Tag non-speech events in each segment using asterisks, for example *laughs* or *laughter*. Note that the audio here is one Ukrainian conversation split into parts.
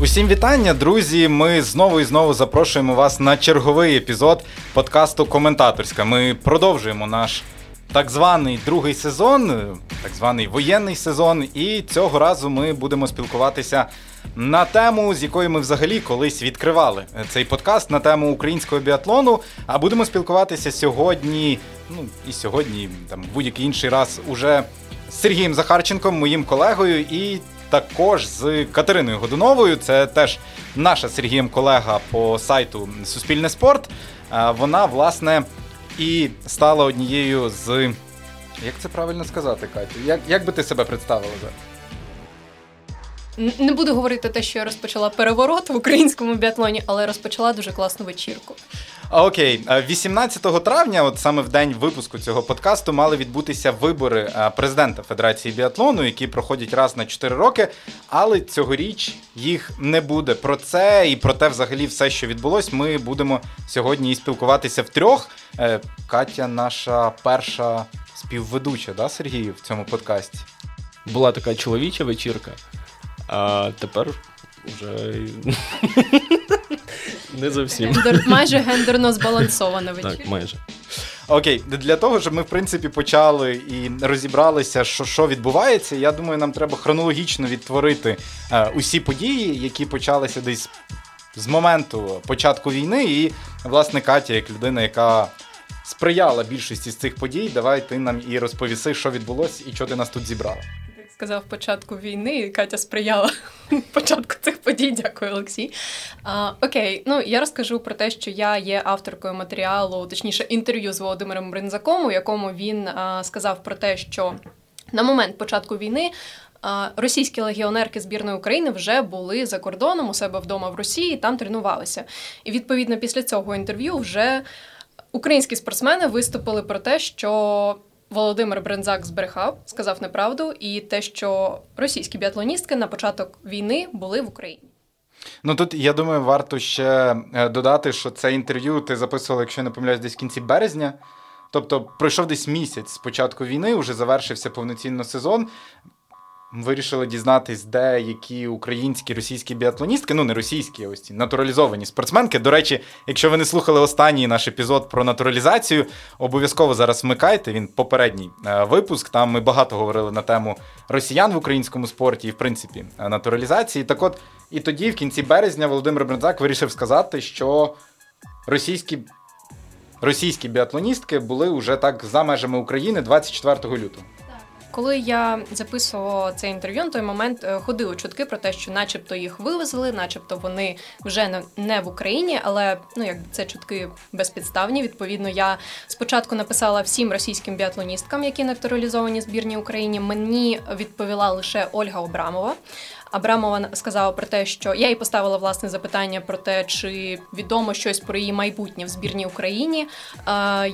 Усім вітання, друзі. Ми знову і знову запрошуємо вас на черговий епізод подкасту Коментаторська. Ми продовжуємо наш так званий другий сезон, так званий воєнний сезон. І цього разу ми будемо спілкуватися на тему, з якої ми взагалі колись відкривали цей подкаст на тему українського біатлону. А будемо спілкуватися сьогодні, ну і сьогодні, там будь-який інший раз уже з Сергієм Захарченком, моїм колегою. і також з Катериною Годуновою. Це теж наша Сергієм колега по сайту Суспільне спорт. Вона, власне, і стала однією з. Як це правильно сказати, Катю? Як як би ти себе представила зараз? Не буду говорити те, що я розпочала переворот в українському біатлоні, але розпочала дуже класну вечірку. Окей, 18 травня, от саме в день випуску цього подкасту, мали відбутися вибори президента Федерації біатлону, які проходять раз на 4 роки. Але цьогоріч їх не буде. Про це і про те, взагалі, все, що відбулось, ми будемо сьогодні і спілкуватися втрьох. Е, Катя, наша перша співведуча, да, Сергій, в цьому подкасті. Була така чоловіча вечірка, а тепер вже. *laughs* Не зовсім. Гендер, майже гендерно збалансована вечірка. Так, майже. Окей, для того, щоб ми, в принципі, почали і розібралися, що що відбувається, я думаю, нам треба хронологічно відтворити е, усі події, які почалися десь з моменту початку війни. І, власне, Катя, як людина, яка сприяла більшості з цих подій, давай ти нам і розповіси, що відбулося і що ти нас тут зібрала сказав початку війни, і Катя сприяла *laughs* початку цих подій. Дякую, Олексій. А, Окей, ну я розкажу про те, що я є авторкою матеріалу, точніше, інтерв'ю з Володимиром Бринзаком, у якому він а, сказав про те, що на момент початку війни. Російські легіонерки збірної України вже були за кордоном у себе вдома в Росії, там тренувалися. І відповідно після цього інтерв'ю вже українські спортсмени виступили про те, що Володимир Брензак збрехав, сказав неправду, і те, що російські біатлоністки на початок війни були в Україні. Ну тут я думаю, варто ще е, додати, що це інтерв'ю ти записувала, якщо не помиляюсь, десь в кінці березня. Тобто пройшов десь місяць з початку війни, вже завершився повноцінно сезон вирішили дізнатись, де які українські російські біатлоністки, ну не російські, ось ці натуралізовані спортсменки. До речі, якщо ви не слухали останній наш епізод про натуралізацію, обов'язково зараз вмикайте. Він попередній е, випуск. Там ми багато говорили на тему росіян в українському спорті і, в принципі, е, натуралізації. Так от, і тоді, в кінці березня, Володимир Брензак вирішив сказати, що російські. Російські біатлоністки були вже так за межами України 24 лютого. Коли я записувала це інтерв'ю, на той момент е, ходили чутки про те, що, начебто, їх вивезли, начебто вони вже не в Україні, але ну як це чутки безпідставні. Відповідно, я спочатку написала всім російським біатлоністкам, які натуралізовані збірні України. Мені відповіла лише Ольга Обрамова. Абрамова сказала про те, що я їй поставила власне запитання про те, чи відомо щось про її майбутнє в збірній Україні.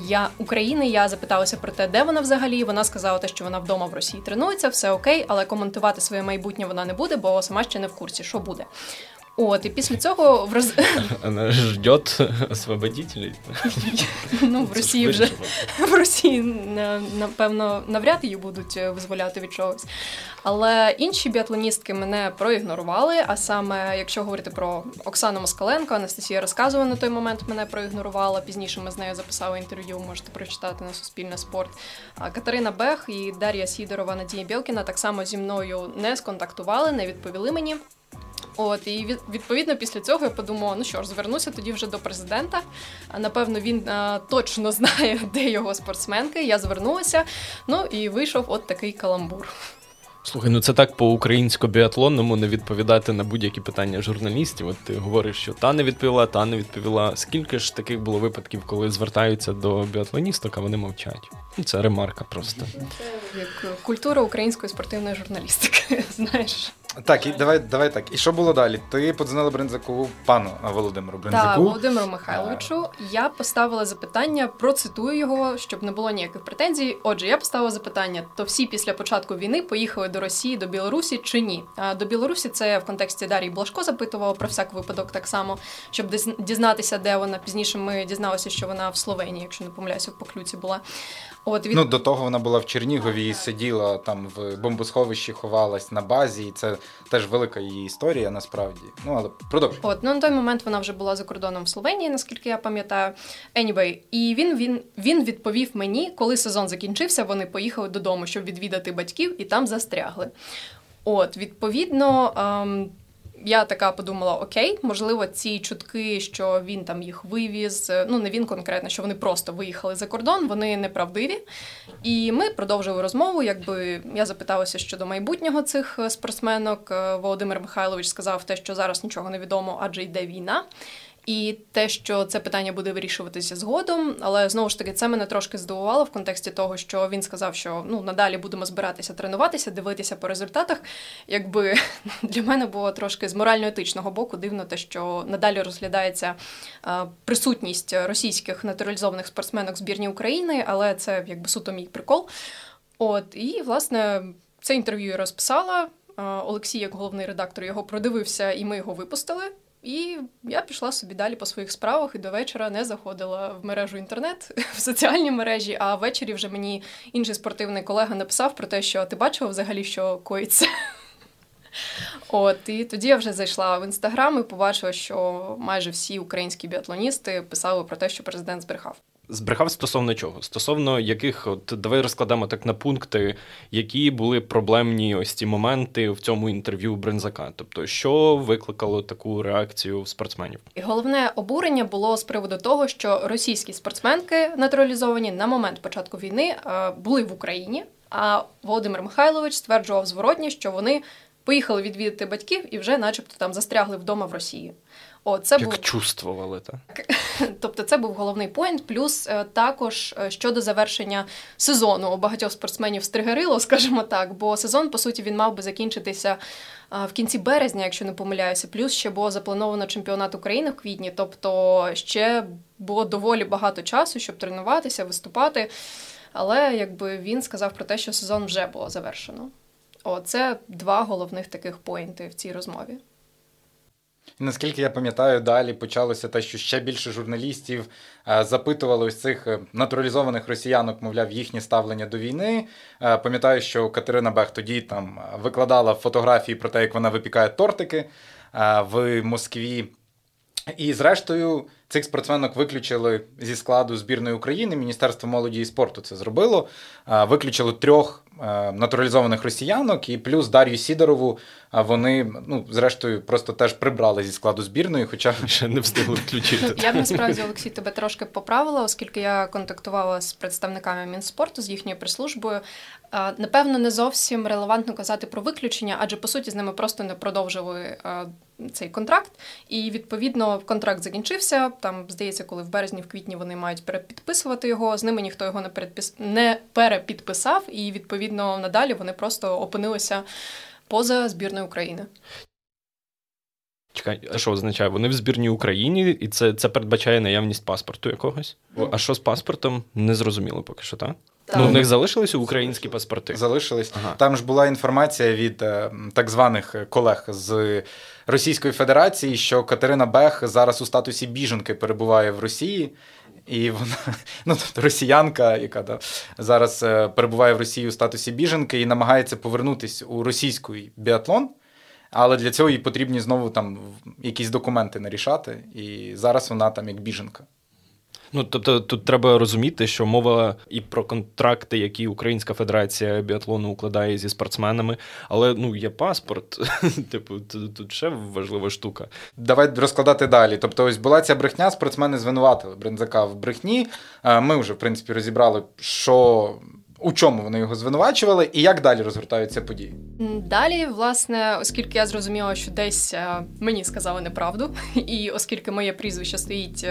Я України я запиталася про те, де вона взагалі. Вона сказала, те, що вона вдома в Росії тренується, все окей, але коментувати своє майбутнє вона не буде, бо сама ще не в курсі, що буде. От, і після цього в роз... *laughs* Вона ждет освободителей. Ну, в Росії вже *laughs* в Росії напевно навряд її будуть е, визволяти від чогось. Але інші біатлоністки мене проігнорували. А саме, якщо говорити про Оксану Москаленко, Анастасія розказувала на той момент мене проігнорувала. Пізніше ми з нею записали інтерв'ю, можете прочитати на Суспільне спорт. А Катерина Бех і Дар'я Сідорова, Надія Білкіна так само зі мною не сконтактували, не відповіли мені. От і відповідно після цього я подумала, ну що ж, звернуся тоді вже до президента. Напевно, він а, точно *laughs* знає, де його спортсменки. Я звернулася. Ну і вийшов от такий каламбур. Слухай, ну це так по українсько-біатлонному не відповідати на будь-які питання журналістів. От ти говориш, що та не відповіла, та не відповіла. Скільки ж таких було випадків, коли звертаються до біатлоністок, а вони мовчать? Ну, Це ремарка просто. Це як культура української спортивної журналістики. *laughs* Знаєш. Так, і давай, давай так. І що було далі? Ти подзвонила Бринзаку, пану Володимиру Бринзаку. Так, Володимиру Михайловичу. Я поставила запитання, процитую його, щоб не було ніяких претензій. Отже, я поставила запитання: то всі після початку війни поїхали до Росії, до Білорусі чи ні? А до Білорусі це в контексті Дарії Блашко запитувала про всяк випадок так само, щоб дізнатися, де вона. Пізніше ми дізналися, що вона в Словенії, якщо не помиляюся, в Поклюці була. От від... Ну, до того вона була в Чернігові і сиділа там в бомбосховищі, ховалась на базі, і це теж велика її історія, насправді. Ну, але продовжуй. От, ну на той момент вона вже була за кордоном в Словенії, наскільки я пам'ятаю. Anyway, і він він, він відповів мені, коли сезон закінчився, вони поїхали додому, щоб відвідати батьків, і там застрягли. От, відповідно, ем, я така подумала: окей, можливо, ці чутки, що він там їх вивіз, ну не він конкретно, що вони просто виїхали за кордон, вони неправдиві. І ми продовжили розмову. Якби я запиталася щодо майбутнього цих спортсменок. Володимир Михайлович сказав те, що зараз нічого не відомо, адже йде війна. І те, що це питання буде вирішуватися згодом, але знову ж таки це мене трошки здивувало в контексті того, що він сказав, що ну надалі будемо збиратися тренуватися, дивитися по результатах. Якби *laughs* для мене було трошки з морально-етичного боку дивно, те, що надалі розглядається а, присутність російських натуралізованих спортсменок збірні України, але це якби суто мій прикол. От і власне це інтерв'ю я розписала. Олексій, як головний редактор, його продивився, і ми його випустили. І я пішла собі далі по своїх справах і до вечора не заходила в мережу інтернет *laughs* в соціальні мережі. А ввечері вже мені інший спортивний колега написав про те, що ти бачила взагалі, що коїться. *laughs* От і тоді я вже зайшла в інстаграм і побачила, що майже всі українські біатлоністи писали про те, що президент збрехав. Збрехав стосовно чого? Стосовно яких, от давай розкладемо так на пункти, які були проблемні ось ці моменти в цьому інтерв'ю Бринзака. Тобто, що викликало таку реакцію спортсменів? І головне обурення було з приводу того, що російські спортсменки натуралізовані на момент початку війни е, були в Україні. А Володимир Михайлович стверджував зворотні, що вони поїхали відвідати батьків і вже, начебто, там застрягли вдома в Росії. О, це Як був... чувствували, так? *laughs* Тобто це був головний поінт. Плюс е, також е, щодо завершення сезону у багатьох спортсменів стригерило, *laughs* скажімо так, бо сезон, по суті, він мав би закінчитися в кінці березня, якщо не помиляюся. Плюс ще було заплановано чемпіонат України в квітні, тобто ще було доволі багато часу, щоб тренуватися, виступати. Але якби він сказав про те, що сезон вже було завершено. О, це два головних таких поінти в цій розмові. Наскільки я пам'ятаю, далі почалося те, що ще більше журналістів е, запитували ось цих е, натуралізованих росіянок, мовляв, їхнє ставлення до війни. Е, пам'ятаю, що Катерина Бех тоді там викладала фотографії про те, як вона випікає тортики в Москві. І, зрештою, цих спортсменок виключили зі складу збірної України. Міністерство молоді і спорту це зробило. Виключили трьох натуралізованих росіянок, і плюс Дар'ю Сідорову вони, ну, зрештою, просто теж прибрали зі складу збірної, хоча *laughs* ще не встигли включити. Я б насправді Олексій тебе трошки поправила, оскільки я контактувала з представниками Мінспорту, з їхньою прислужбою. Напевно, не зовсім релевантно казати про виключення, адже по суті з ними просто не продовжили цей контракт. І відповідно контракт закінчився. Там здається, коли в березні, в квітні вони мають перепідписувати його. З ними ніхто його не перепідписав, і відповідно надалі вони просто опинилися поза збірною України. Чекай, а що означає? Вони в збірній Україні, і це це передбачає наявність паспорту якогось. А що з паспортом? Не зрозуміло поки що, так? Ну, в них залишились українські паспорти. Залишились. Ага. Там ж була інформація від е, так званих колег з Російської Федерації, що Катерина Бех зараз у статусі біженки перебуває в Росії. І вона, *laughs* ну тобто росіянка, яка да, зараз е, перебуває в Росії у статусі біженки і намагається повернутися у російський біатлон. Але для цього їй потрібні знову там якісь документи нарішати. І зараз вона там як біженка. Ну тобто тут треба розуміти, що мова і про контракти, які Українська Федерація біатлону укладає зі спортсменами, але ну є паспорт. *laughs* Типу, тут ще важлива штука. Давай розкладати далі. Тобто, ось була ця брехня, спортсмени звинуватили Брензака в брехні. Ми вже в принципі розібрали, що. У чому вони його звинувачували, і як далі розгортаються події? Далі, власне, оскільки я зрозуміла, що десь мені сказали неправду, *laughs* і оскільки моє прізвище стоїть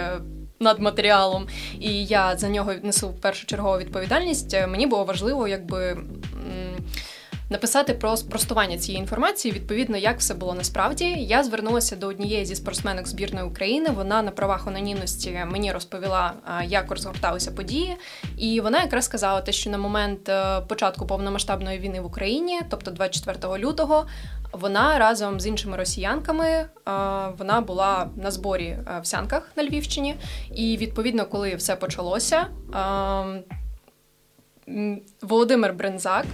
над матеріалом, і я за нього несу першочергову відповідальність. Мені було важливо, якби. написати про спростування цієї інформації, відповідно, як все було насправді. Я звернулася до однієї зі спортсменок збірної України. Вона на правах анонімності мені розповіла, як розгорталися події, і вона якраз сказала, те, що на момент е, початку повномасштабної війни в Україні, тобто 24 лютого, вона разом з іншими росіянками е, вона була на зборі е, в Сянках на Львівщині, і відповідно, коли все почалося. Володимир Брензак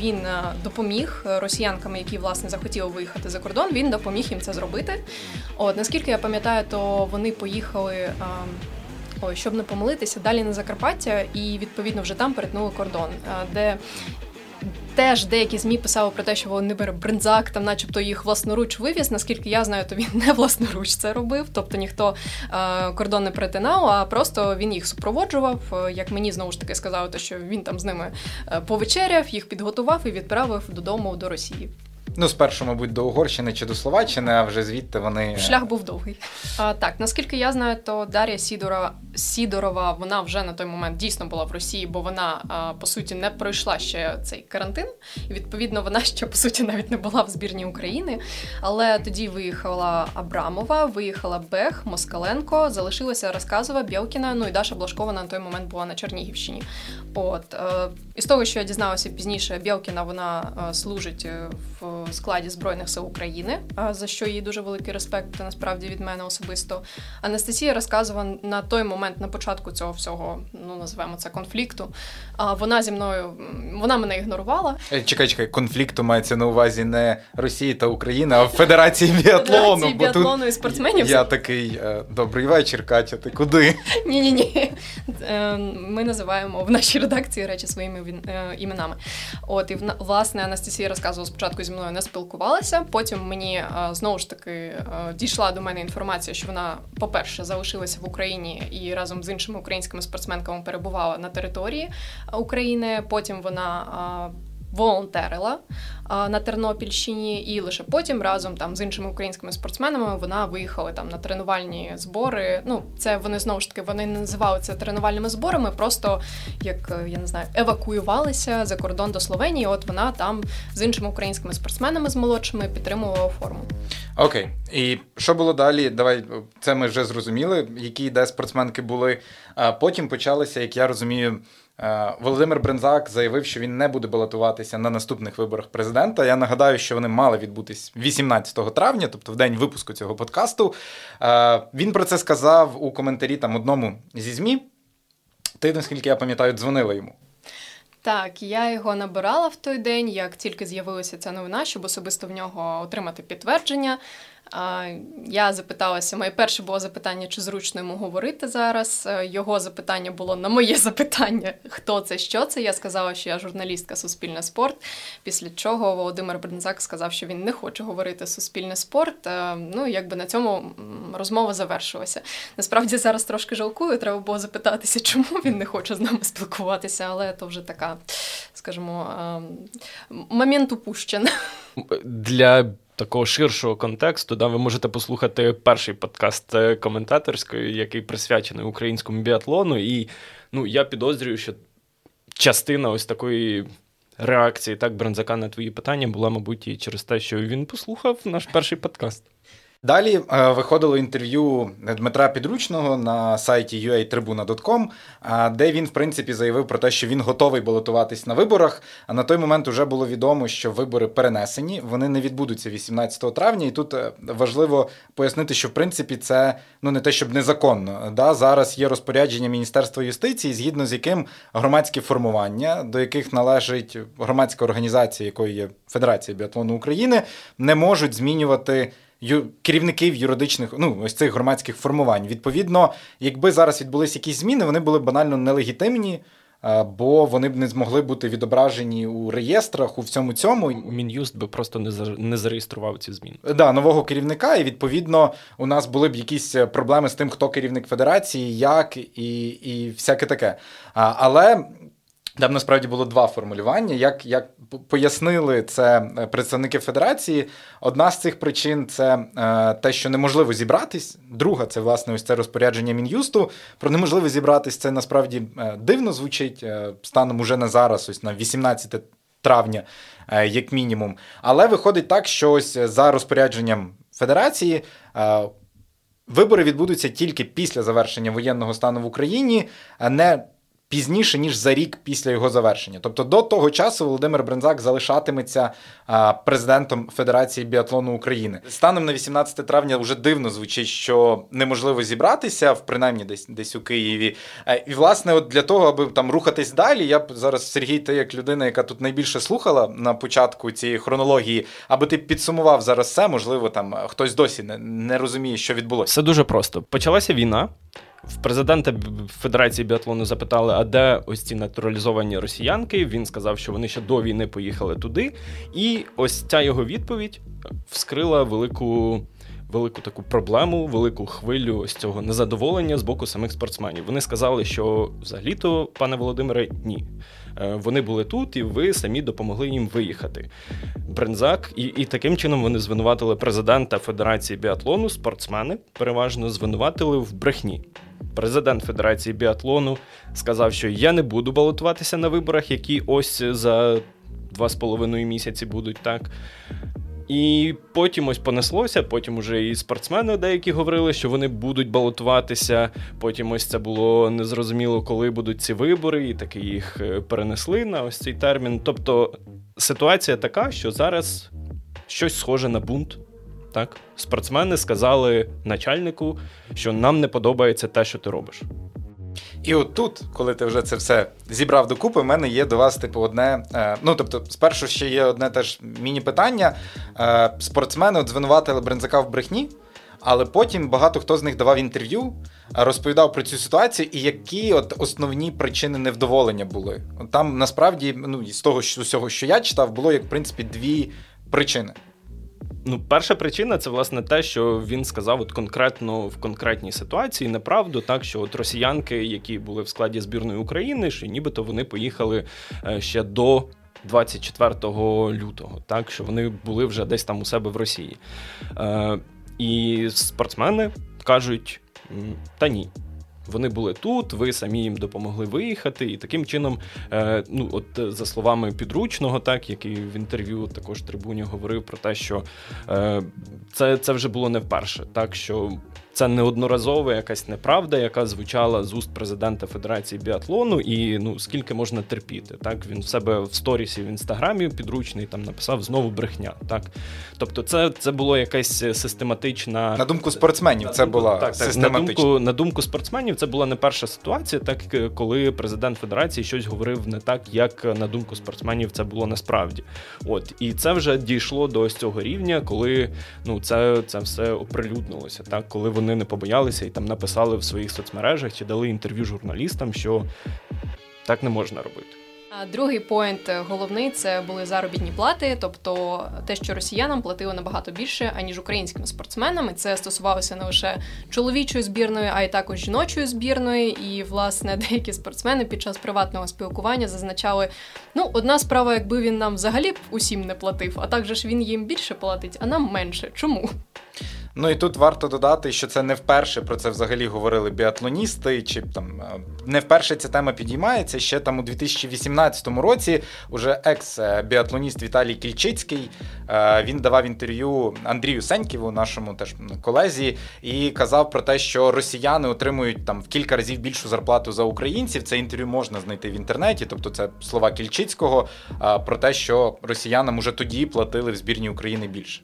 він допоміг росіянкам, які власне захотіли виїхати за кордон. Він допоміг їм це зробити. От наскільки я пам'ятаю, то вони поїхали. Ой, щоб не помилитися, далі на Закарпаття, і відповідно вже там перетнули кордон, де Теж деякі змі писали про те, що Володимир Бринзак там, начебто, їх власноруч вивіз. Наскільки я знаю, то він *laughs* не власноруч це робив. Тобто ніхто е, кордон не притинав, а просто він їх супроводжував. Е, як мені знову ж таки сказали, то що він там з ними е, повечеряв, їх підготував і відправив додому до Росії. Ну, спершу, мабуть, до Угорщини чи до Словаччини, а вже звідти вони. Шлях був довгий. А, Так, наскільки я знаю, то Дар'я Сідора, Сідорова вона вже на той момент дійсно була в Росії, бо вона а, по суті не пройшла ще цей карантин. І відповідно вона ще по суті навіть не була в збірні України. Але тоді виїхала Абрамова, виїхала Бех, Москаленко, залишилася Розказова, Бєлкіна, ну і Даша Блашкова на той момент була на Чернігівщині. От е, із того, що я дізналася пізніше, Бєлкіна вона е, служить е, в складі Збройних сил України, за що їй дуже великий респект насправді від мене особисто. Анастасія розказувала на той момент, на початку цього всього, ну називаємо це конфлікту. А вона зі мною вона мене ігнорувала. Е, чекай, чекай, конфлікту мається на увазі не Росії та України, а Федерації біатлону. Федерації біатлону і спортсменів. Я такий е, добрий вечір, Катя. Ти куди? Ні, ні, ні. Ми називаємо в нашій редакції речі своїми е, іменами. От і власне Анастасія розказувала спочатку зі мною не спілкувалася. Потім мені е, знову ж таки е, дійшла до мене інформація, що вона, по-перше, залишилася в Україні і разом з іншими українськими спортсменками перебувала на території України. Потім вона волонтерила на Тернопільщині, і лише потім разом там з іншими українськими спортсменами вона виїхала там на тренувальні збори. Ну, це вони знову ж таки вони не називали це тренувальними зборами, просто як я не знаю, евакуювалися за кордон до Словенії. От вона там з іншими українськими спортсменами з молодшими підтримувала форму. Окей, і що було далі? Давай це ми вже зрозуміли, які де спортсменки були. А потім почалися, як я розумію. Е, Володимир Брензак заявив, що він не буде балотуватися на наступних виборах президента. Я нагадаю, що вони мали відбутись 18 травня, тобто в день випуску цього подкасту. Е, він про це сказав у коментарі там одному зі ЗМІ. Ти, наскільки я пам'ятаю, дзвонила йому. Так, я його набирала в той день, як тільки з'явилася ця новина, щоб особисто в нього отримати підтвердження. Я запиталася, моє перше було запитання, чи зручно йому говорити зараз. Е, його запитання було на моє *laughs* запитання, хто це, що це. Я сказала, що я журналістка Суспільне спорт. Після чого Володимир Брензак сказав, що він не хоче говорити Суспільне спорт. Е, ну, якби на цьому розмова завершилася. Насправді зараз трошки жалкую, треба було запитатися, *laughs* чому він не хоче з нами спілкуватися, але то вже така, скажімо, ем, момент упущен. Для такого ширшого контексту, да, ви можете послухати перший подкаст е, коментаторської, який присвячений українському біатлону. І ну, я підозрюю, що частина ось такої. Реакції так Бронзака на твої питання була, мабуть, і через те, що він послухав наш перший подкаст. Далі е, виходило інтерв'ю Дмитра Підручного на сайті uatribuna.com, е, де він, в принципі, заявив про те, що він готовий балотуватись на виборах. А на той момент вже було відомо, що вибори перенесені, вони не відбудуться 18 травня. І тут е, важливо пояснити, що в принципі це ну не те, щоб незаконно. Да? Зараз є розпорядження Міністерства юстиції, згідно з яким громадські формування, до яких належить громадська організація, якою є Федерація біатлону України, не можуть змінювати керівників юридичних, ну ось цих громадських формувань. Відповідно, якби зараз відбулись якісь зміни, вони були б банально нелегітимні. Бо вони б не змогли бути відображені у реєстрах у всьому цьому. Мін'юст би просто не не зареєстрував ці зміни. Да, нового керівника, і відповідно у нас були б якісь проблеми з тим, хто керівник федерації, як і і всяке таке. А, Але там насправді було два формулювання. Як як пояснили це е, представники Федерації, одна з цих причин це е, те, що неможливо зібратись. Друга це власне ось це розпорядження мін'юсту. Про неможливо зібратись це насправді е, дивно звучить е, станом уже на зараз, ось на 18 травня, як мінімум. Але виходить так, що ось за розпорядженням Федерації. Вибори відбудуться тільки після завершення воєнного стану в Україні, а не пізніше, ніж за рік після його завершення. Тобто до того часу Володимир Брензак залишатиметься президентом Федерації біатлону України. Станом на 18 травня вже дивно звучить, що неможливо зібратися, в принаймні десь десь у Києві. Е, і, власне, от для того, аби там рухатись далі, я б зараз, Сергій, ти як людина, яка тут найбільше слухала на початку цієї хронології, аби ти підсумував зараз все, можливо, там хтось досі не, не розуміє, що відбулося. Все дуже просто. Почалася війна. В президента Федерації біатлону запитали, а де ось ці натуралізовані росіянки. Він сказав, що вони ще до війни поїхали туди. І ось ця його відповідь вскрила велику. Велику таку проблему, велику хвилю ось цього незадоволення з боку самих спортсменів. Вони сказали, що взагалі-то, пане Володимире, ні. Е, вони були тут, і ви самі допомогли їм виїхати. Брензак, і і таким чином вони звинуватили президента Федерації біатлону, спортсмени переважно звинуватили в брехні. Президент Федерації біатлону сказав, що я не буду балотуватися на виборах, які ось за два з половиною місяці будуть так. І потім ось понеслося. Потім уже і спортсмени деякі говорили, що вони будуть балотуватися. Потім ось це було незрозуміло, коли будуть ці вибори, і таки їх е, перенесли на ось цей термін. Тобто ситуація така, що зараз щось схоже на бунт. Так, спортсмени сказали начальнику, що нам не подобається те, що ти робиш. І от тут, коли ти вже це все зібрав докупи, в мене є до вас, типу, одне. Е, ну, тобто, спершу ще є одне теж міні-питання. Е, спортсмени от звинуватили Брензака в брехні, але потім багато хто з них давав інтерв'ю, розповідав про цю ситуацію, і які от основні причини невдоволення були. От Там насправді, ну, з того що, усього, що я читав, було як в принципі дві причини. Ну, перша причина це власне те, що він сказав от конкретно в конкретній ситуації неправду, так що от росіянки, які були в складі збірної України, що нібито вони поїхали е, ще до 24 лютого, так що вони були вже десь там у себе в Росії. Е, І спортсмени кажуть: та ні. Вони були тут, ви самі їм допомогли виїхати, і таким чином, е, ну от за словами підручного, так який в інтерв'ю також трибуні говорив про те, що е, це це вже було не вперше, так що це неодноразова якась неправда, яка звучала з уст президента Федерації біатлону, і ну скільки можна терпіти. Так він в себе в сторісі в інстаграмі підручний там написав знову брехня. Так, тобто, це це було якась систематична на думку спортсменів. Це думку, була так, так, на думку на думку спортсменів. Це була не перша ситуація, так коли президент Федерації щось говорив не так, як на думку спортсменів це було насправді. От і це вже дійшло до ось цього рівня, коли ну це це все оприлюднилося, так коли вони не побоялися і там написали в своїх соцмережах чи дали інтерв'ю журналістам, що так не можна робити. Другий поінт е, головний це були заробітні плати, тобто те, що росіянам платили набагато більше аніж українським спортсменам. І Це стосувалося не лише чоловічої збірної, а й також жіночої збірної. І власне *laughs* деякі спортсмени під час приватного спілкування зазначали: ну, одна справа, якби він нам взагалі усім не платив, а також він їм більше платить, а нам менше. Чому? Ну і тут варто додати, що це не вперше про це взагалі говорили біатлоністи, чи там е, не вперше ця тема підіймається. Ще там у 2018 році уже екс-біатлоніст Віталій Кільчицький е, він давав інтерв'ю Андрію Сеньківу, нашому теж колезі, і казав про те, що росіяни отримують там в кілька разів більшу зарплату за українців. Це інтерв'ю можна знайти в інтернеті, тобто це слова Кільчицького е, про те, що росіянам уже тоді платили в збірні України більше.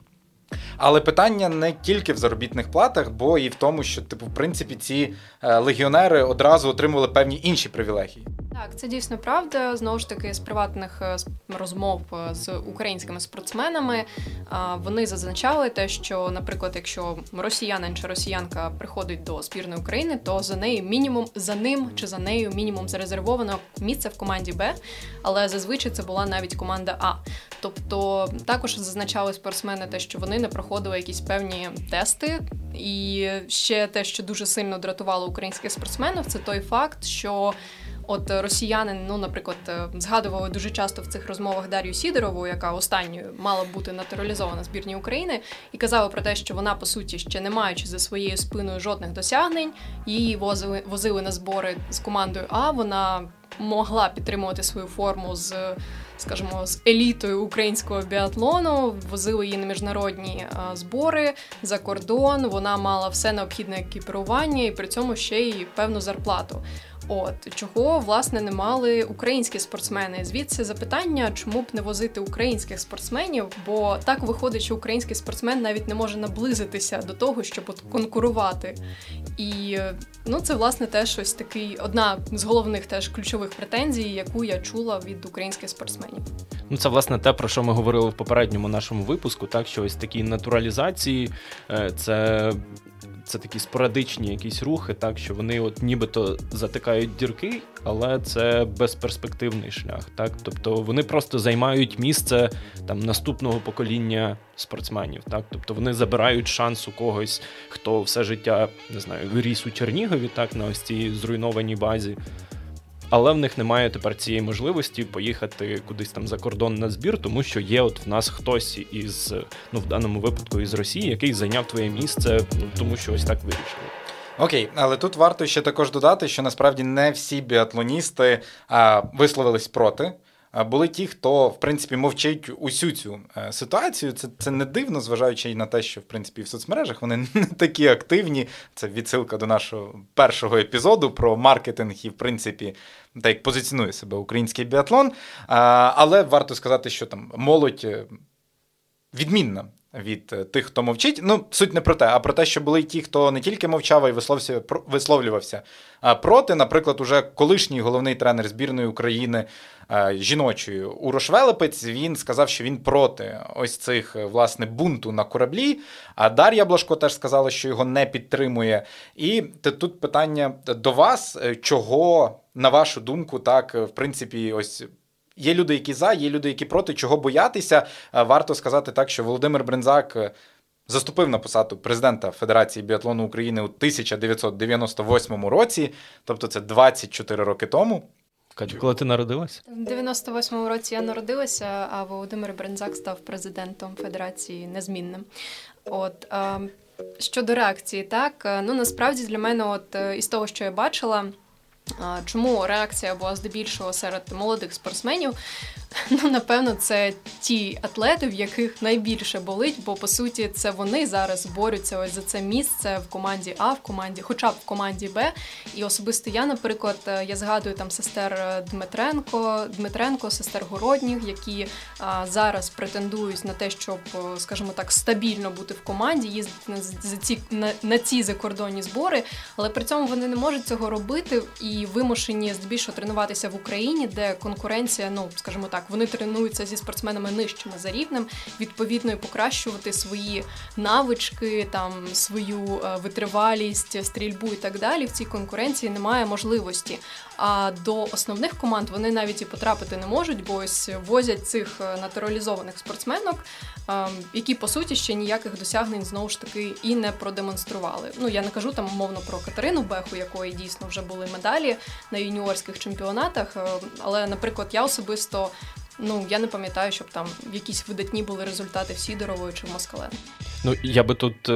Але питання не тільки в заробітних платах, бо і в тому, що типу, в принципі, ці е, легіонери одразу отримували певні інші привілегії. Так, це дійсно правда. Знову ж таки, з приватних е, розмов е, з українськими спортсменами вони зазначали те, що, наприклад, якщо росіянин чи росіянка приходить до збірної України, то за нею мінімум за ним чи за нею мінімум зарезервовано місце в команді Б, але зазвичай це була навіть команда А. Тобто також зазначали спортсмени те, що вони не проходили якісь певні тести. І ще те, що дуже сильно дратувало українських спортсменів, це той факт, що От росіяни, ну, наприклад, е, згадували дуже часто в цих розмовах Дар'ю Сідорову, яка останньою мала бути натуралізована збірні України, і казала про те, що вона по суті ще не маючи за своєю спиною жодних досягнень, її возили возили на збори з командою. А вона могла підтримувати свою форму з скажімо, з елітою українського біатлону, возили її на міжнародні збори за кордон. Вона мала все необхідне екіпірування і при цьому ще й певну зарплату. От чого власне не мали українські спортсмени. Звідси запитання, чому б не возити українських спортсменів, бо так виходить, що український спортсмен навіть не може наблизитися до того, щоб конкурувати. І ну це власне теж ось такий одна з головних теж ключових претензій, яку я чула від українських спортсменів. Ну, це власне те, про що ми говорили в попередньому нашому випуску, так що ось такі натуралізації, е, це це такі спорадичні якісь рухи, так що вони от нібито затикають дірки, але це безперспективний шлях. Так, тобто вони просто займають місце там наступного покоління спортсменів. Так, тобто вони забирають шанс у когось, хто все життя не знаю, виріс у Чернігові, так на ось цій зруйнованій базі але в них немає тепер цієї можливості поїхати кудись там за кордон на збір, тому що є от в нас хтось із, ну в даному випадку із Росії, який зайняв твоє місце, ну, тому що ось так вирішили. Окей, але тут варто ще також додати, що насправді не всі біатлоністи а, висловились проти були ті, хто в принципі мовчить усю цю е, ситуацію. Це це не дивно, зважаючи на те, що в принципі в соцмережах вони *laughs* не такі активні. Це відсилка до нашого першого епізоду про маркетинг і, в принципі, так як позиціонує себе український біатлон. Але варто сказати, що там молодь е, відмінна від е, тих, хто мовчить. Ну, суть не про те, а про те, що були ті, хто не тільки мовчав, а й висловлювався проти. Наприклад, уже колишній головний тренер збірної України е, жіночої Урош Велепець, він сказав, що він проти ось цих е, власне бунту на кораблі. А Дар'я Блашко теж сказала, що його не підтримує. І тут питання до вас, чого, на вашу думку, так, в принципі, ось. Є люди, які за, є люди, які проти, чого боятися. Е, варто сказати так, що Володимир Брензак е, заступив на посаду президента Федерації біатлону України у 1998 році, тобто це 24 роки тому. Катю, коли ти народилася? В 98-му році я народилася, а Володимир Брензак став президентом Федерації незмінним. От е, щодо реакції, так ну насправді для мене, от із того, що я бачила. Чому реакція була здебільшого серед молодих спортсменів? Ну, напевно, це ті атлети, в яких найбільше болить, бо по суті це вони зараз борються ось за це місце в команді А, в команді, хоча б в команді Б. І особисто я, наприклад, е, я згадую там сестер е, Дмитренко, Дмитренко, сестер Городніх, які а, зараз претендують на те, щоб, е, скажімо так, стабільно бути в команді, їздити на за ці на, на ці закордонні збори, але при цьому вони не можуть цього робити і вимушені здебільшого тренуватися в Україні, де конкуренція, ну скажімо так вони тренуються зі спортсменами нижчими за рівнем, відповідно і покращувати свої навички, там свою е, витривалість, стрільбу і так далі. В цій конкуренції немає можливості. А до основних команд вони навіть і потрапити не можуть, бо ось возять цих е, натуралізованих спортсменок, ем, які по суті ще ніяких досягнень знову ж таки і не продемонстрували. Ну я не кажу там умовно про Катерину Беху, якої дійсно вже були медалі на юніорських чемпіонатах. Ем, але, наприклад, я особисто Ну я не пам'ятаю, щоб там якісь видатні були результати в Сідорової чи в Москале. Ну я би тут.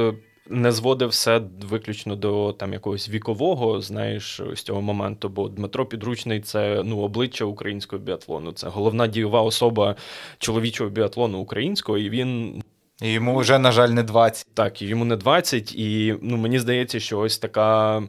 Не зводив все виключно до там якогось вікового, знаєш, з цього моменту, бо Дмитро Підручний це ну обличчя українського біатлону. Це головна дієва особа чоловічого біатлону українського, і він. І Йому вже, на жаль, не 20. Так, йому не 20, і ну мені здається, що ось така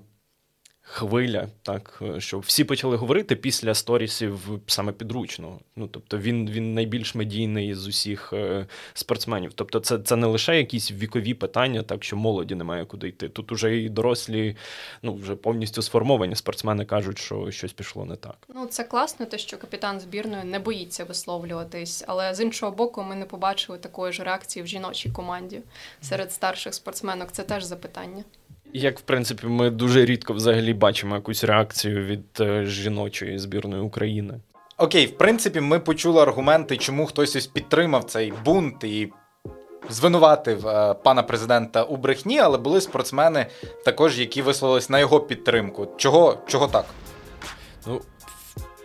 хвиля, так що всі почали говорити після сторісів саме підручного. Ну тобто він він найбільш медійний з усіх е, спортсменів. Тобто, це це не лише якісь вікові питання, так що молоді немає куди йти. Тут уже і дорослі, ну вже повністю сформовані спортсмени кажуть, що щось пішло не так. Ну це класно, те, що капітан збірної не боїться висловлюватись, але з іншого боку, ми не побачили такої ж реакції в жіночій команді серед старших спортсменок. Це теж запитання. Як, в принципі, ми дуже рідко взагалі бачимо якусь реакцію від е, жіночої збірної України. Окей, в принципі, ми почули аргументи, чому хтось ось підтримав цей бунт і звинуватив е, пана президента у брехні, але були спортсмени також, які висловились на його підтримку. Чого, Чого так? Ну,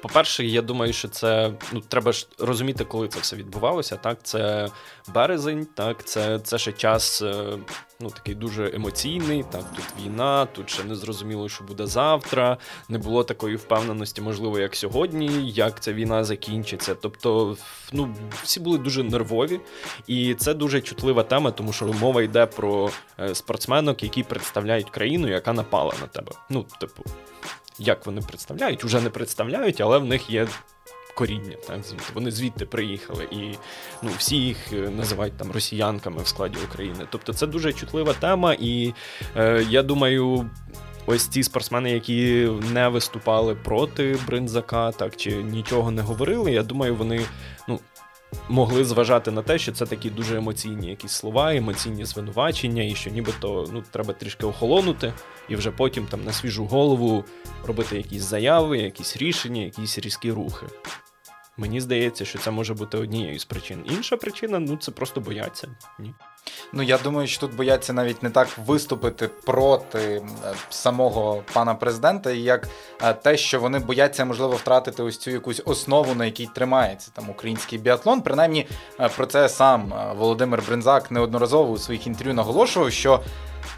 по-перше, я думаю, що це ну треба ж розуміти, коли це все відбувалося. Так, це березень, так, це це ще час е, ну такий дуже емоційний. Так, тут війна, тут ще не зрозуміло, що буде завтра. Не було такої впевненості, можливо, як сьогодні, як ця війна закінчиться. Тобто, ну всі були дуже нервові, і це дуже чутлива тема, тому що мова йде про е, спортсменок, які представляють країну, яка напала на тебе. Ну, типу як вони представляють, уже не представляють, але в них є коріння. Так, звідти. Вони звідти приїхали, і ну, всі їх е, називають там росіянками в складі України. Тобто це дуже чутлива тема, і е, я думаю. Ось ці спортсмени, які не виступали проти Бринзака, так чи нічого не говорили. Я думаю, вони могли зважати на те, що це такі дуже емоційні якісь слова, емоційні звинувачення, і що нібито ну, треба трішки охолонути, і вже потім там на свіжу голову робити якісь заяви, якісь рішення, якісь різкі рухи. Мені здається, що це може бути однією з причин. Інша причина ну це просто бояться. Ні. Ну я думаю, що тут бояться навіть не так виступити проти е, самого пана президента, як е, те, що вони бояться, можливо, втратити ось цю якусь основу, на якій тримається там український біатлон. Принаймні е, про це сам Володимир Бринзак неодноразово у своїх інтерв'ю наголошував, що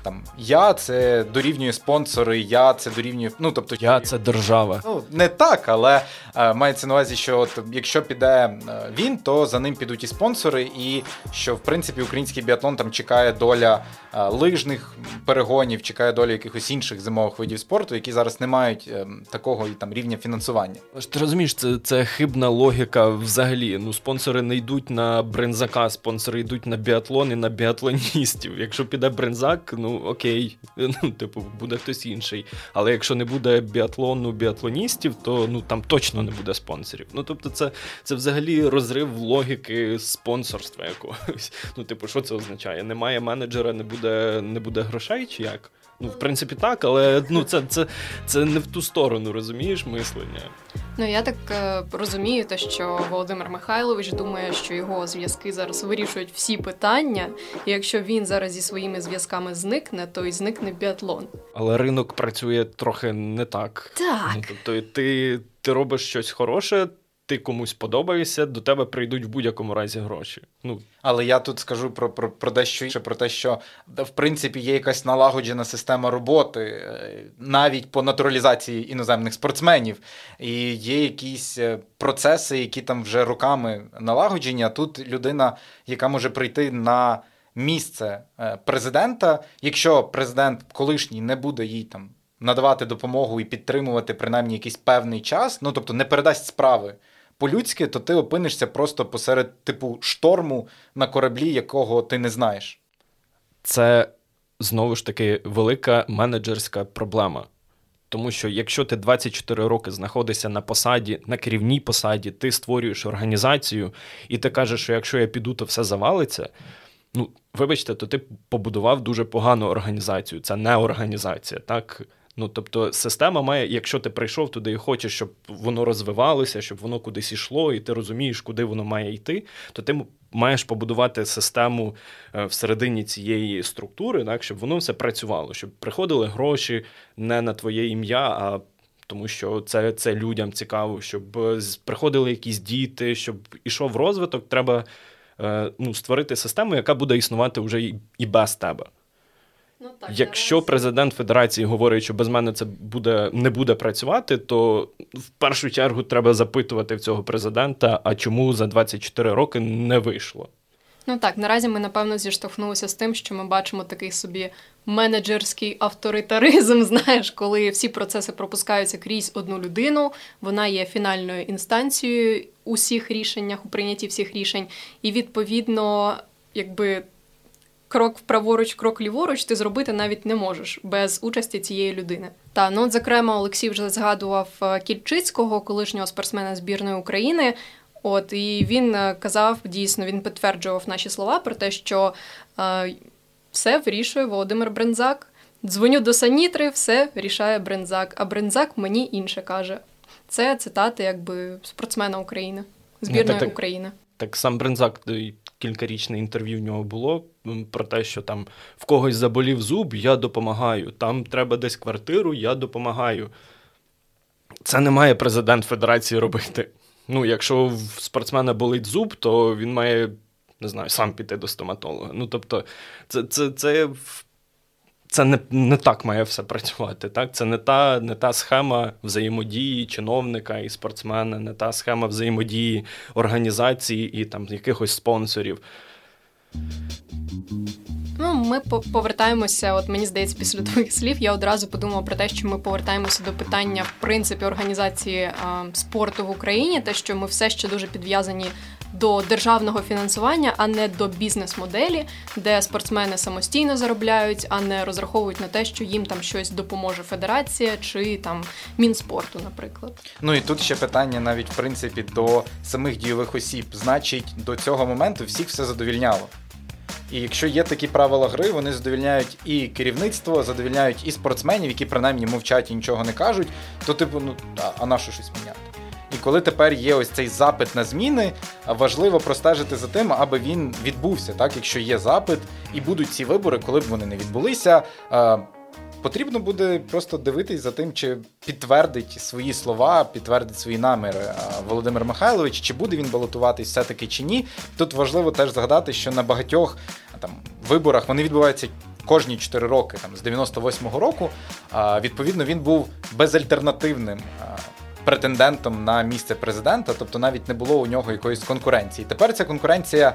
там я це дорівнює спонсори, я це дорівнює. Ну тобто я це держава. Ну не так, але е, мається на увазі, що от, якщо піде е, він, то за ним підуть і спонсори, і що в принципі український біатлон там чекає доля е, лижних перегонів, чекає доля якихось інших зимових видів спорту, які зараз не мають е, такого і там рівня фінансування. Ти розумієш, це це хибна логіка взагалі. Ну, спонсори не йдуть на брензака, спонсори йдуть на біатлон і на біатлоністів. Якщо піде брензак, ну ну окей, *laughs* ну, типу, буде хтось інший. Але якщо не буде біатлону біатлоністів, то ну там точно не буде спонсорів. Ну тобто, це це взагалі розрив логіки спонсорства якогось. *laughs* Ну, типу, що це означає? Немає менеджера, не буде, не буде грошей чи як? Ну, в принципі, так, але ну це це, це не в ту сторону, розумієш, мислення. Ну я так е, розумію, те, що Володимир Михайлович думає, що його зв'язки зараз вирішують всі питання. І якщо він зараз зі своїми зв'язками зникне, то й зникне біатлон. Але ринок працює трохи не так. Так. Ну, тобто ти, ти робиш щось хороше ти комусь подобаєшся, до тебе прийдуть в будь-якому разі гроші. Ну але я тут скажу про про, про дещо інше, про те, що в принципі є якась налагоджена система роботи е, навіть по натуралізації іноземних спортсменів, і є якісь е, процеси, які там вже роками налагоджені. а Тут людина, яка може прийти на місце е, президента, якщо президент колишній не буде їй там. Надавати допомогу і підтримувати принаймні якийсь певний час, ну тобто не передасть справи по-людськи, то ти опинишся просто посеред типу шторму на кораблі, якого ти не знаєш. Це знову ж таки велика менеджерська проблема. Тому що якщо ти 24 роки знаходишся на посаді, на керівній посаді, ти створюєш організацію, і ти кажеш, що якщо я піду, то все завалиться. Ну, вибачте, то ти побудував дуже погану організацію. Це не організація, так? Ну, тобто, система має, якщо ти прийшов туди і хочеш, щоб воно розвивалося, щоб воно кудись йшло, і ти розумієш, куди воно має йти, то ти маєш побудувати систему е, всередині цієї структури, так, щоб воно все працювало, щоб приходили гроші не на твоє ім'я, а тому що це це людям цікаво, щоб е, приходили якісь діти, щоб ішов розвиток, треба е, ну, створити систему, яка буде існувати вже і без тебе. Ну, так, Якщо президент Федерації говорить, що без мене це буде не буде працювати, то в першу чергу треба запитувати в цього президента, а чому за 24 роки не вийшло. Ну так, наразі ми напевно зіштовхнулися з тим, що ми бачимо такий собі менеджерський авторитаризм. *laughs* Знаєш, коли всі процеси пропускаються крізь одну людину, вона є фінальною інстанцією у всіх рішеннях, у прийнятті всіх рішень, і відповідно, якби крок праворуч, крок ліворуч ти зробити навіть не можеш без участі цієї людини. Та ну, от, зокрема, Олексій вже згадував е, Кільчицького, колишнього спортсмена збірної України. От і він е, казав дійсно, він підтверджував наші слова про те, що е, все вирішує Володимир Брензак. Дзвоню до Санітри, все рішає Брензак. А Брензак мені інше каже. Це цитати якби спортсмена України, збірної так, України. Так сам Брензак кількарічне інтерв'ю в нього було про те, що там в когось заболів зуб, я допомагаю. Там треба десь квартиру, я допомагаю. це не має президент Федерації робити. Ну, якщо в спортсмена болить зуб, то він має не знаю, сам піти до стоматолога. Ну, тобто, це це, це, це не не так має все працювати. Так? Це не та не та схема взаємодії чиновника і спортсмена, не та схема взаємодії організації і там якихось спонсорів. Ну, ми повертаємося. От мені здається, після твоїх слів я одразу подумала про те, що ми повертаємося до питання в принципі організації а, спорту в Україні, те, що ми все ще дуже підв'язані до державного фінансування, а не до бізнес-моделі, де спортсмени самостійно заробляють, а не розраховують на те, що їм там щось допоможе федерація чи там мінспорту, наприклад. Ну і тут ще питання навіть в принципі до самих дійових осіб. Значить, до цього моменту всіх все задовільняло. І якщо є такі правила гри, вони задовільняють і керівництво, задовільняють і спортсменів, які принаймні мовчать і нічого не кажуть, то типу, ну а на що щось міняти? І коли тепер є ось цей запит на зміни, важливо простежити за тим, аби він відбувся, так якщо є запит, і будуть ці вибори, коли б вони не відбулися. Потрібно буде просто дивитись за тим, чи підтвердить свої слова, підтвердить свої наміри Володимир Михайлович, чи буде він балотуватись все-таки чи ні. Тут важливо теж згадати, що на багатьох там виборах вони відбуваються кожні 4 роки, там з 98-го року. Відповідно, він був безальтернативним претендентом на місце президента, тобто навіть не було у нього якоїсь конкуренції. Тепер ця конкуренція.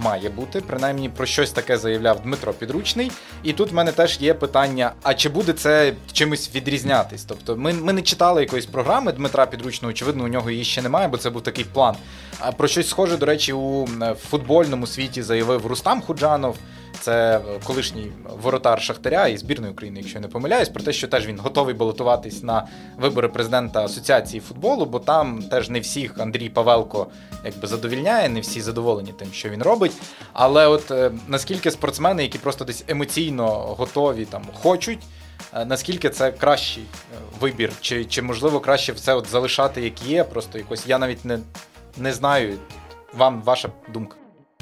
Має бути, принаймні про щось таке заявляв Дмитро Підручний. І тут в мене теж є питання: а чи буде це чимось відрізнятись? Тобто, ми ми не читали якоїсь програми Дмитра Підручного, очевидно, у нього її ще немає, бо це був такий план. А про щось схоже, до речі, у футбольному світі заявив Рустам Худжанов це колишній воротар Шахтаря і збірної України, якщо я не помиляюсь, про те, що теж він готовий балотуватись на вибори президента Асоціації футболу, бо там теж не всіх Андрій Павелко якби задовільняє, не всі задоволені тим, що він робить. Але от е, наскільки спортсмени, які просто десь емоційно готові там хочуть. Е, наскільки це кращий е, вибір, чи чи можливо краще все от залишати як є? Просто якось я навіть не не знаю. Вам ваша думка.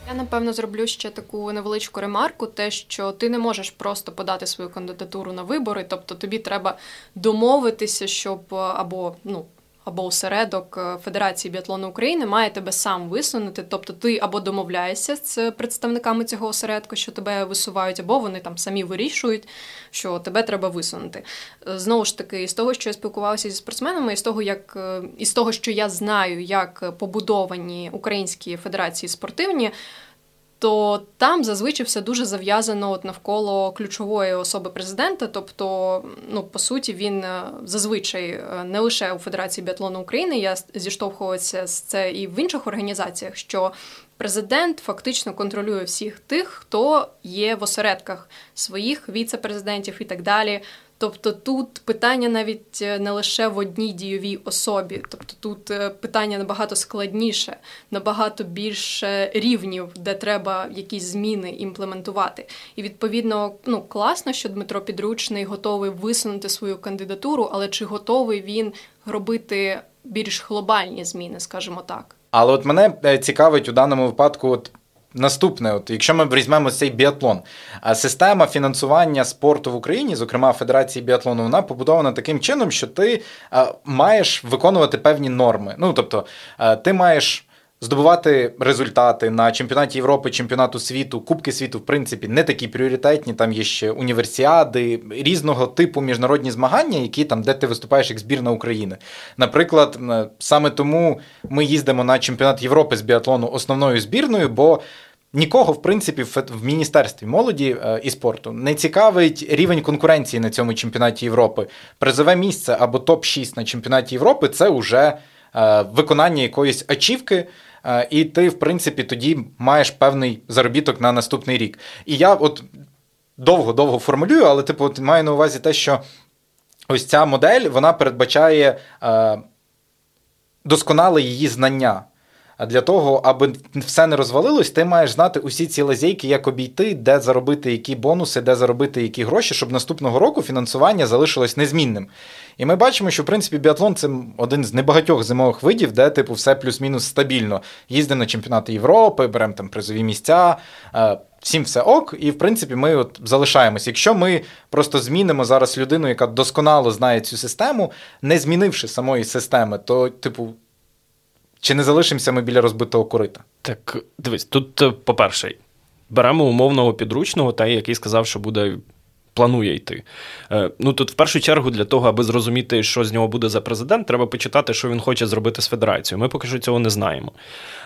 Я напевно зроблю ще таку невеличку ремарку: те, що ти не можеш просто подати свою кандидатуру на вибори, тобто тобі треба домовитися, щоб або ну або осередок е, Федерації біатлону України має тебе сам висунути. Тобто ти або домовляєшся з представниками цього осередку, що тебе висувають, або вони там самі вирішують, що тебе треба висунути. Е, знову ж таки, з того, що я спілкувалася зі спортсменами, і з того, як е, і з того, що я знаю, як побудовані українські федерації спортивні то там зазвичай все дуже зав'язано от навколо ключової особи президента. Тобто, ну по суті, він е, зазвичай е, не лише у Федерації біатлону України, я зіштовхувалася з це і в інших організаціях. що Президент фактично контролює всіх тих, хто є в осередках своїх віце-президентів і так далі. Тобто тут питання навіть е, не лише в одній дійовій особі, тобто тут е, питання набагато складніше, набагато більше рівнів, де треба якісь зміни імплементувати. І відповідно, ну класно, що Дмитро Підручний готовий висунути свою кандидатуру, але чи готовий він робити більш глобальні зміни, скажімо так. Але от мене е, цікавить у даному випадку, от Наступне, от якщо ми візьмемо цей біатлон, система фінансування спорту в Україні, зокрема Федерації біатлону, вона побудована таким чином, що ти маєш виконувати певні норми. Ну тобто, ти маєш. Здобувати результати на чемпіонаті Європи, чемпіонату світу, Кубки світу, в принципі, не такі пріоритетні. Там є ще універсіади, різного типу міжнародні змагання, які там, де ти виступаєш як збірна України. Наприклад, саме тому ми їздимо на чемпіонат Європи з біатлону основною збірною, бо Нікого, в принципі, в міністерстві молоді е, і спорту не цікавить рівень конкуренції на цьому чемпіонаті Європи. Призове місце або топ-6 на чемпіонаті Європи це вже е, виконання якоїсь ачівки, е, і ти, в принципі, тоді маєш певний заробіток на наступний рік. І я от довго-довго формулюю, але типу, от маю на увазі те, що ось ця модель вона передбачає досконале її знання. А для того, аби все не розвалилось, ти маєш знати усі ці лазейки, як обійти, де заробити які бонуси, де заробити які гроші, щоб наступного року фінансування залишилось незмінним. І ми бачимо, що в принципі біатлон це один з небагатьох зимових видів, де типу все плюс-мінус стабільно. Їздимо на чемпіонати Європи, беремо там призові місця. Е, всім все ок, і в принципі ми от залишаємось. Якщо ми просто змінимо зараз людину, яка досконало знає цю систему, не змінивши самої системи, то, типу, чи не залишимося ми біля розбитого корита? Так, дивись, тут, е, по-перше, беремо умовного підручного, та який сказав, що буде. Планує йти. Е, ну тут в першу чергу для того, аби зрозуміти, що з нього буде за президент, треба почитати, що він хоче зробити з федерацією. Ми поки що цього не знаємо.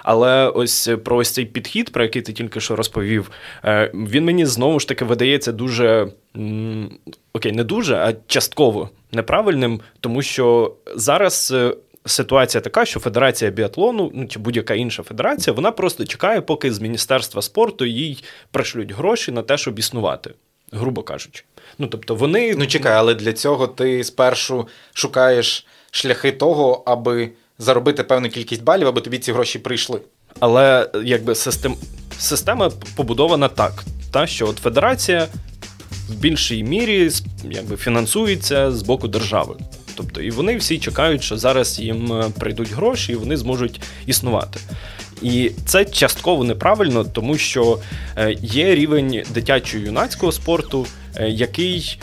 Але ось про ось цей підхід, про який ти тільки що розповів, е, він мені знову ж таки видається дуже окей, не дуже, а частково неправильним, тому що зараз ситуація така, що Федерація біатлону, ну чи будь-яка інша федерація, вона просто чекає, поки з Міністерства спорту їй пришлють гроші на те, щоб існувати, грубо кажучи. Ну тобто вони. Ну чекай, але для цього ти спершу шукаєш шляхи того, аби заробити певну кількість балів, аби тобі ці гроші прийшли. Але якби систем... система побудована так, та, що от федерація в більшій мірі якби, фінансується з боку держави. Тобто, і вони всі чекають, що зараз їм е, прийдуть гроші, і вони зможуть існувати. І це частково неправильно, тому що е, є рівень дитячого юнацького спорту, е, який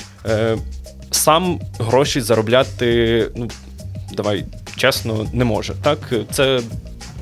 сам гроші заробляти, ну давай чесно, не може. Так, це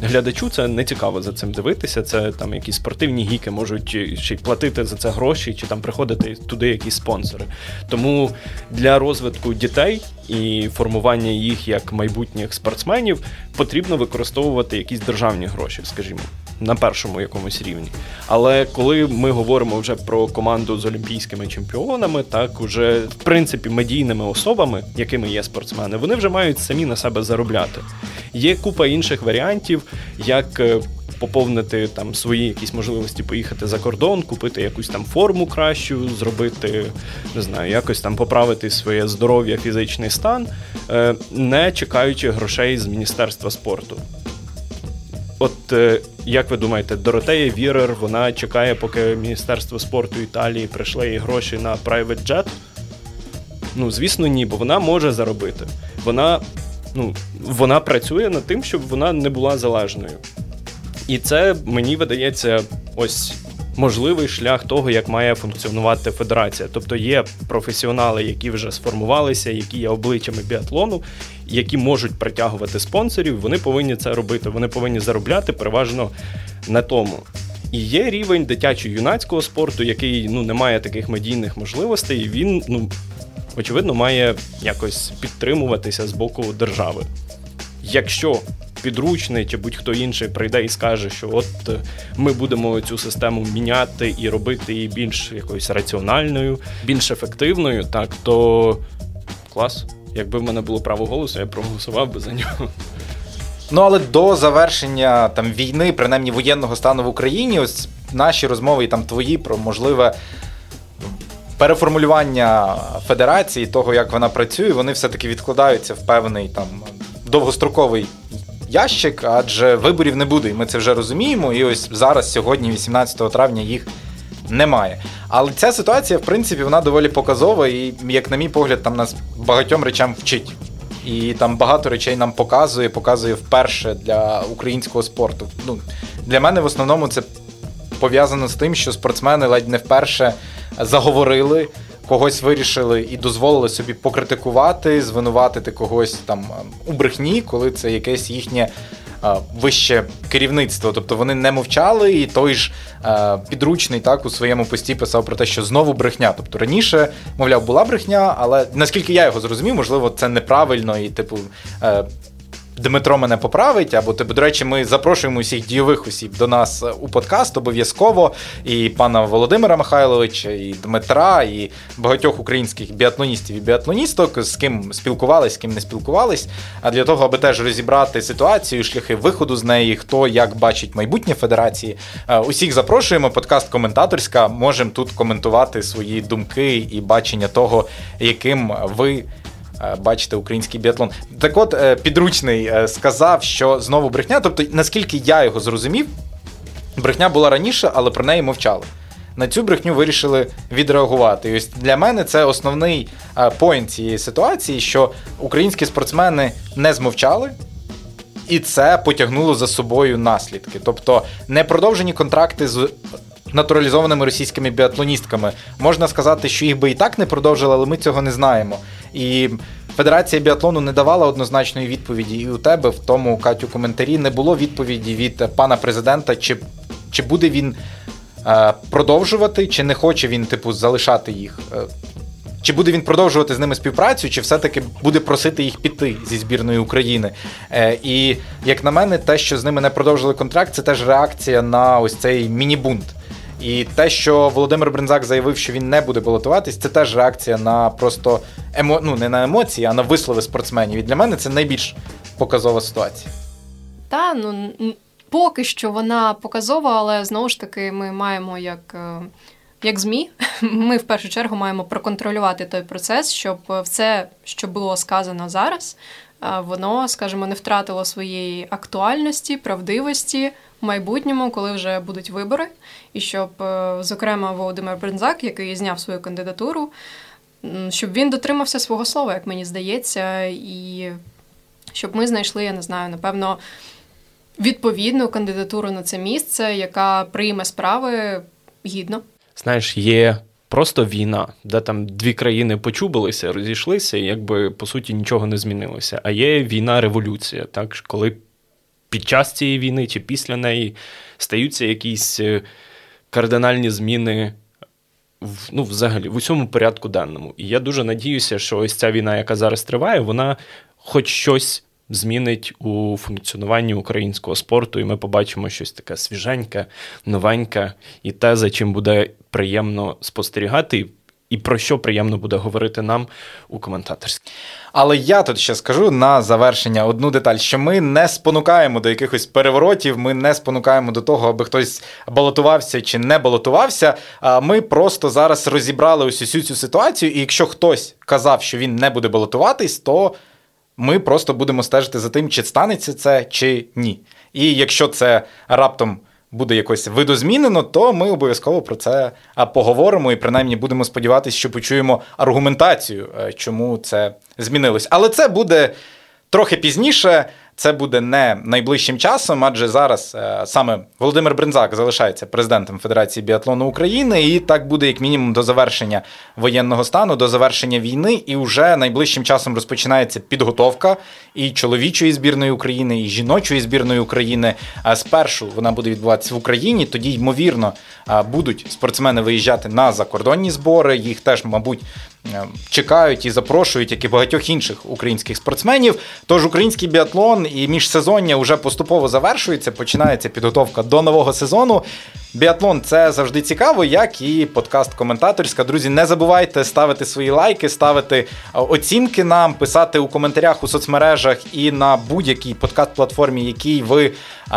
глядачу це не цікаво за цим дивитися. Це там якісь спортивні гіки можуть ще й платити за це гроші, чи там приходити туди якісь спонсори. Тому для розвитку дітей і формування їх як майбутніх спортсменів потрібно використовувати якісь державні гроші, скажімо на першому якомусь рівні. Але коли ми говоримо вже про команду з олімпійськими чемпіонами, так уже в принципі медійними особами, якими є спортсмени, вони вже мають самі на себе заробляти. Є купа інших варіантів, як. Е, поповнити там свої якісь можливості поїхати за кордон, купити якусь там форму кращу, зробити, не знаю, якось там поправити своє здоров'я, фізичний стан, е, не чекаючи грошей з Міністерства спорту. От е, як ви думаєте, Доротея Вірер вона чекає, поки Міністерство спорту Італії прийшли їй гроші на private jet? Ну, звісно, ні, бо вона може заробити. Вона ну, вона працює над тим, щоб вона не була залежною. І це мені видається ось можливий шлях того, як має функціонувати федерація. Тобто є професіонали, які вже сформувалися, які є обличчями біатлону, які можуть притягувати спонсорів. Вони повинні це робити. Вони повинні заробляти переважно на тому. І є рівень дитячо-юнацького спорту, який ну не має таких медійних можливостей. і Він ну очевидно має якось підтримуватися з боку держави. Якщо підручний чи будь-хто інший прийде і скаже, що от е, ми будемо цю систему міняти і робити її більш якоюсь раціональною, більш ефективною, так то клас. Якби в мене було право голосу, я проголосував би за нього. Ну, але до завершення там війни, принаймні воєнного стану в Україні, ось наші розмови і там твої про можливе переформулювання федерації, того, як вона працює, вони все-таки відкладаються в певний там довгостроковий ящик, адже виборів не буде. І ми це вже розуміємо. І ось зараз, сьогодні, 18 травня, їх немає. Але ця ситуація, в принципі, вона доволі показова, і, як на мій погляд, там нас багатьом речам вчить. І там багато речей нам показує, показує вперше для українського спорту. Ну, Для мене в основному це пов'язано з тим, що спортсмени ледь не вперше заговорили когось вирішили і дозволили собі покритикувати, звинуватити когось там у брехні, коли це якесь їхнє. Вище керівництво, тобто вони не мовчали, і той ж е, підручний так у своєму пості писав про те, що знову брехня. Тобто раніше, мовляв, була брехня, але наскільки я його зрозумів, можливо, це неправильно і, типу, е, Дмитро мене поправить, або тебе, до речі, ми запрошуємо усіх дійових осіб до нас у подкаст обов'язково. І пана Володимира Михайловича, і Дмитра, і багатьох українських біатлоністів і біатлоністок, з ким спілкувались, з ким не спілкувались. А для того, аби теж розібрати ситуацію, шляхи виходу з неї, хто як бачить майбутнє федерації. Е, усіх запрошуємо. Подкаст коментаторська. Можемо тут коментувати свої думки і бачення того, яким ви бачити український біатлон. Так от підручний сказав, що знову брехня. Тобто, наскільки я його зрозумів, брехня була раніше, але про неї мовчали. На цю брехню вирішили відреагувати. І ось для мене це основний поінт цієї ситуації, що українські спортсмени не змовчали, і це потягнуло за собою наслідки. Тобто не продовжені контракти з натуралізованими російськими біатлоністками. Можна сказати, що їх би і так не продовжили, але ми цього не знаємо. І Федерація біатлону не давала однозначної відповіді. І у тебе в тому Катю коментарі не було відповіді від пана президента, чи, чи буде він. Е, продовжувати, чи не хоче він, типу, залишати їх. Е, чи буде він продовжувати з ними співпрацю, чи все-таки буде просити їх піти зі збірної України? Е, І як на мене, те, що з ними не продовжили контракт, це теж реакція на ось цей міні-бунт. І те, що Володимир Брензак заявив, що він не буде балотуватись, це теж реакція на просто емо... ну, не на емоції, а на вислови спортсменів. І для мене це найбільш показова ситуація. Та ну поки що вона показова, але знову ж таки ми маємо як. Е, як ЗМІ, *laughs* ми в першу чергу маємо проконтролювати той процес, щоб все, що було сказано зараз, е, воно, скажімо, не втратило своєї актуальності, правдивості в майбутньому, коли вже будуть вибори, і щоб, е, зокрема, Володимир Брензак, який зняв свою кандидатуру, щоб він дотримався свого слова, як мені здається, і щоб ми знайшли, я не знаю, напевно відповідну кандидатуру на це місце, яка прийме справи гідно. Знаєш, є просто війна, де там дві країни почубилися, розійшлися, і якби по суті нічого не змінилося. А є війна-революція, так коли під час цієї війни чи після неї стаються якісь е, кардинальні зміни. В, ну, взагалі, в усьому порядку денному. І я дуже надіюся, що ось ця війна, яка зараз триває, вона хоч щось змінить у функціонуванні українського спорту, і ми побачимо щось таке свіженьке, новеньке, і те, за чим буде приємно спостерігати. І про що приємно буде говорити нам у коментаторській. Але я тут ще скажу на завершення одну деталь: що ми не спонукаємо до якихось переворотів, ми не спонукаємо до того, аби хтось балотувався чи не балотувався. А Ми просто зараз розібрали ось усю цю ситуацію, і якщо хтось казав, що він не буде балотуватись, то ми просто будемо стежити за тим, чи станеться це, чи ні. І якщо це раптом буде якось видозмінено, то ми обов'язково про це поговоримо і принаймні будемо сподіватися, що почуємо аргументацію, е, чому це змінилось. Але це буде трохи пізніше. Це буде не найближчим часом, адже зараз е, саме Володимир Брензак залишається президентом Федерації біатлону України, і так буде як мінімум до завершення воєнного стану, до завершення війни. І вже найближчим часом розпочинається підготовка і чоловічої збірної України, і жіночої збірної України. А спершу вона буде відбуватися в Україні. Тоді ймовірно будуть спортсмени виїжджати на закордонні збори. Їх теж, мабуть, Е, чекають і запрошують, як і багатьох інших українських спортсменів. Тож український біатлон і міжсезоння вже поступово завершується. Починається підготовка до нового сезону. Біатлон це завжди цікаво, як і подкаст коментаторська. Друзі, не забувайте ставити свої лайки, ставити оцінки нам, писати у коментарях у соцмережах і на будь-якій подкаст-платформі, якій ви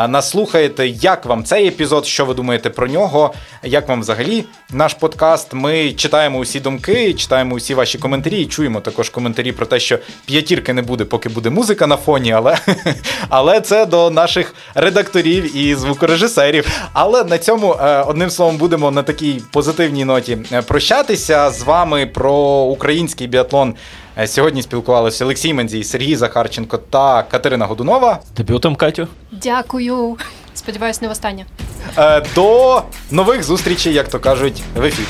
нас слухаєте. Як вам цей епізод? Що ви думаєте про нього? Як вам взагалі наш подкаст? Ми читаємо усі думки, читаємо усі ваші коментарі і чуємо також коментарі про те, що п'ятірки не буде, поки буде музика на фоні, але, *laughs* але це до наших редакторів і звукорежисерів. Але на цьому. Е, одним словом, будемо на такій позитивній ноті е, прощатися з вами про український біатлон. Е, сьогодні спілкувалися Олексій Мензій, Сергій Захарченко та Катерина Годунова. Дебютом, Катю. Дякую. Сподіваюсь, не в останнє. До нових зустрічей, як то кажуть, в ефірі.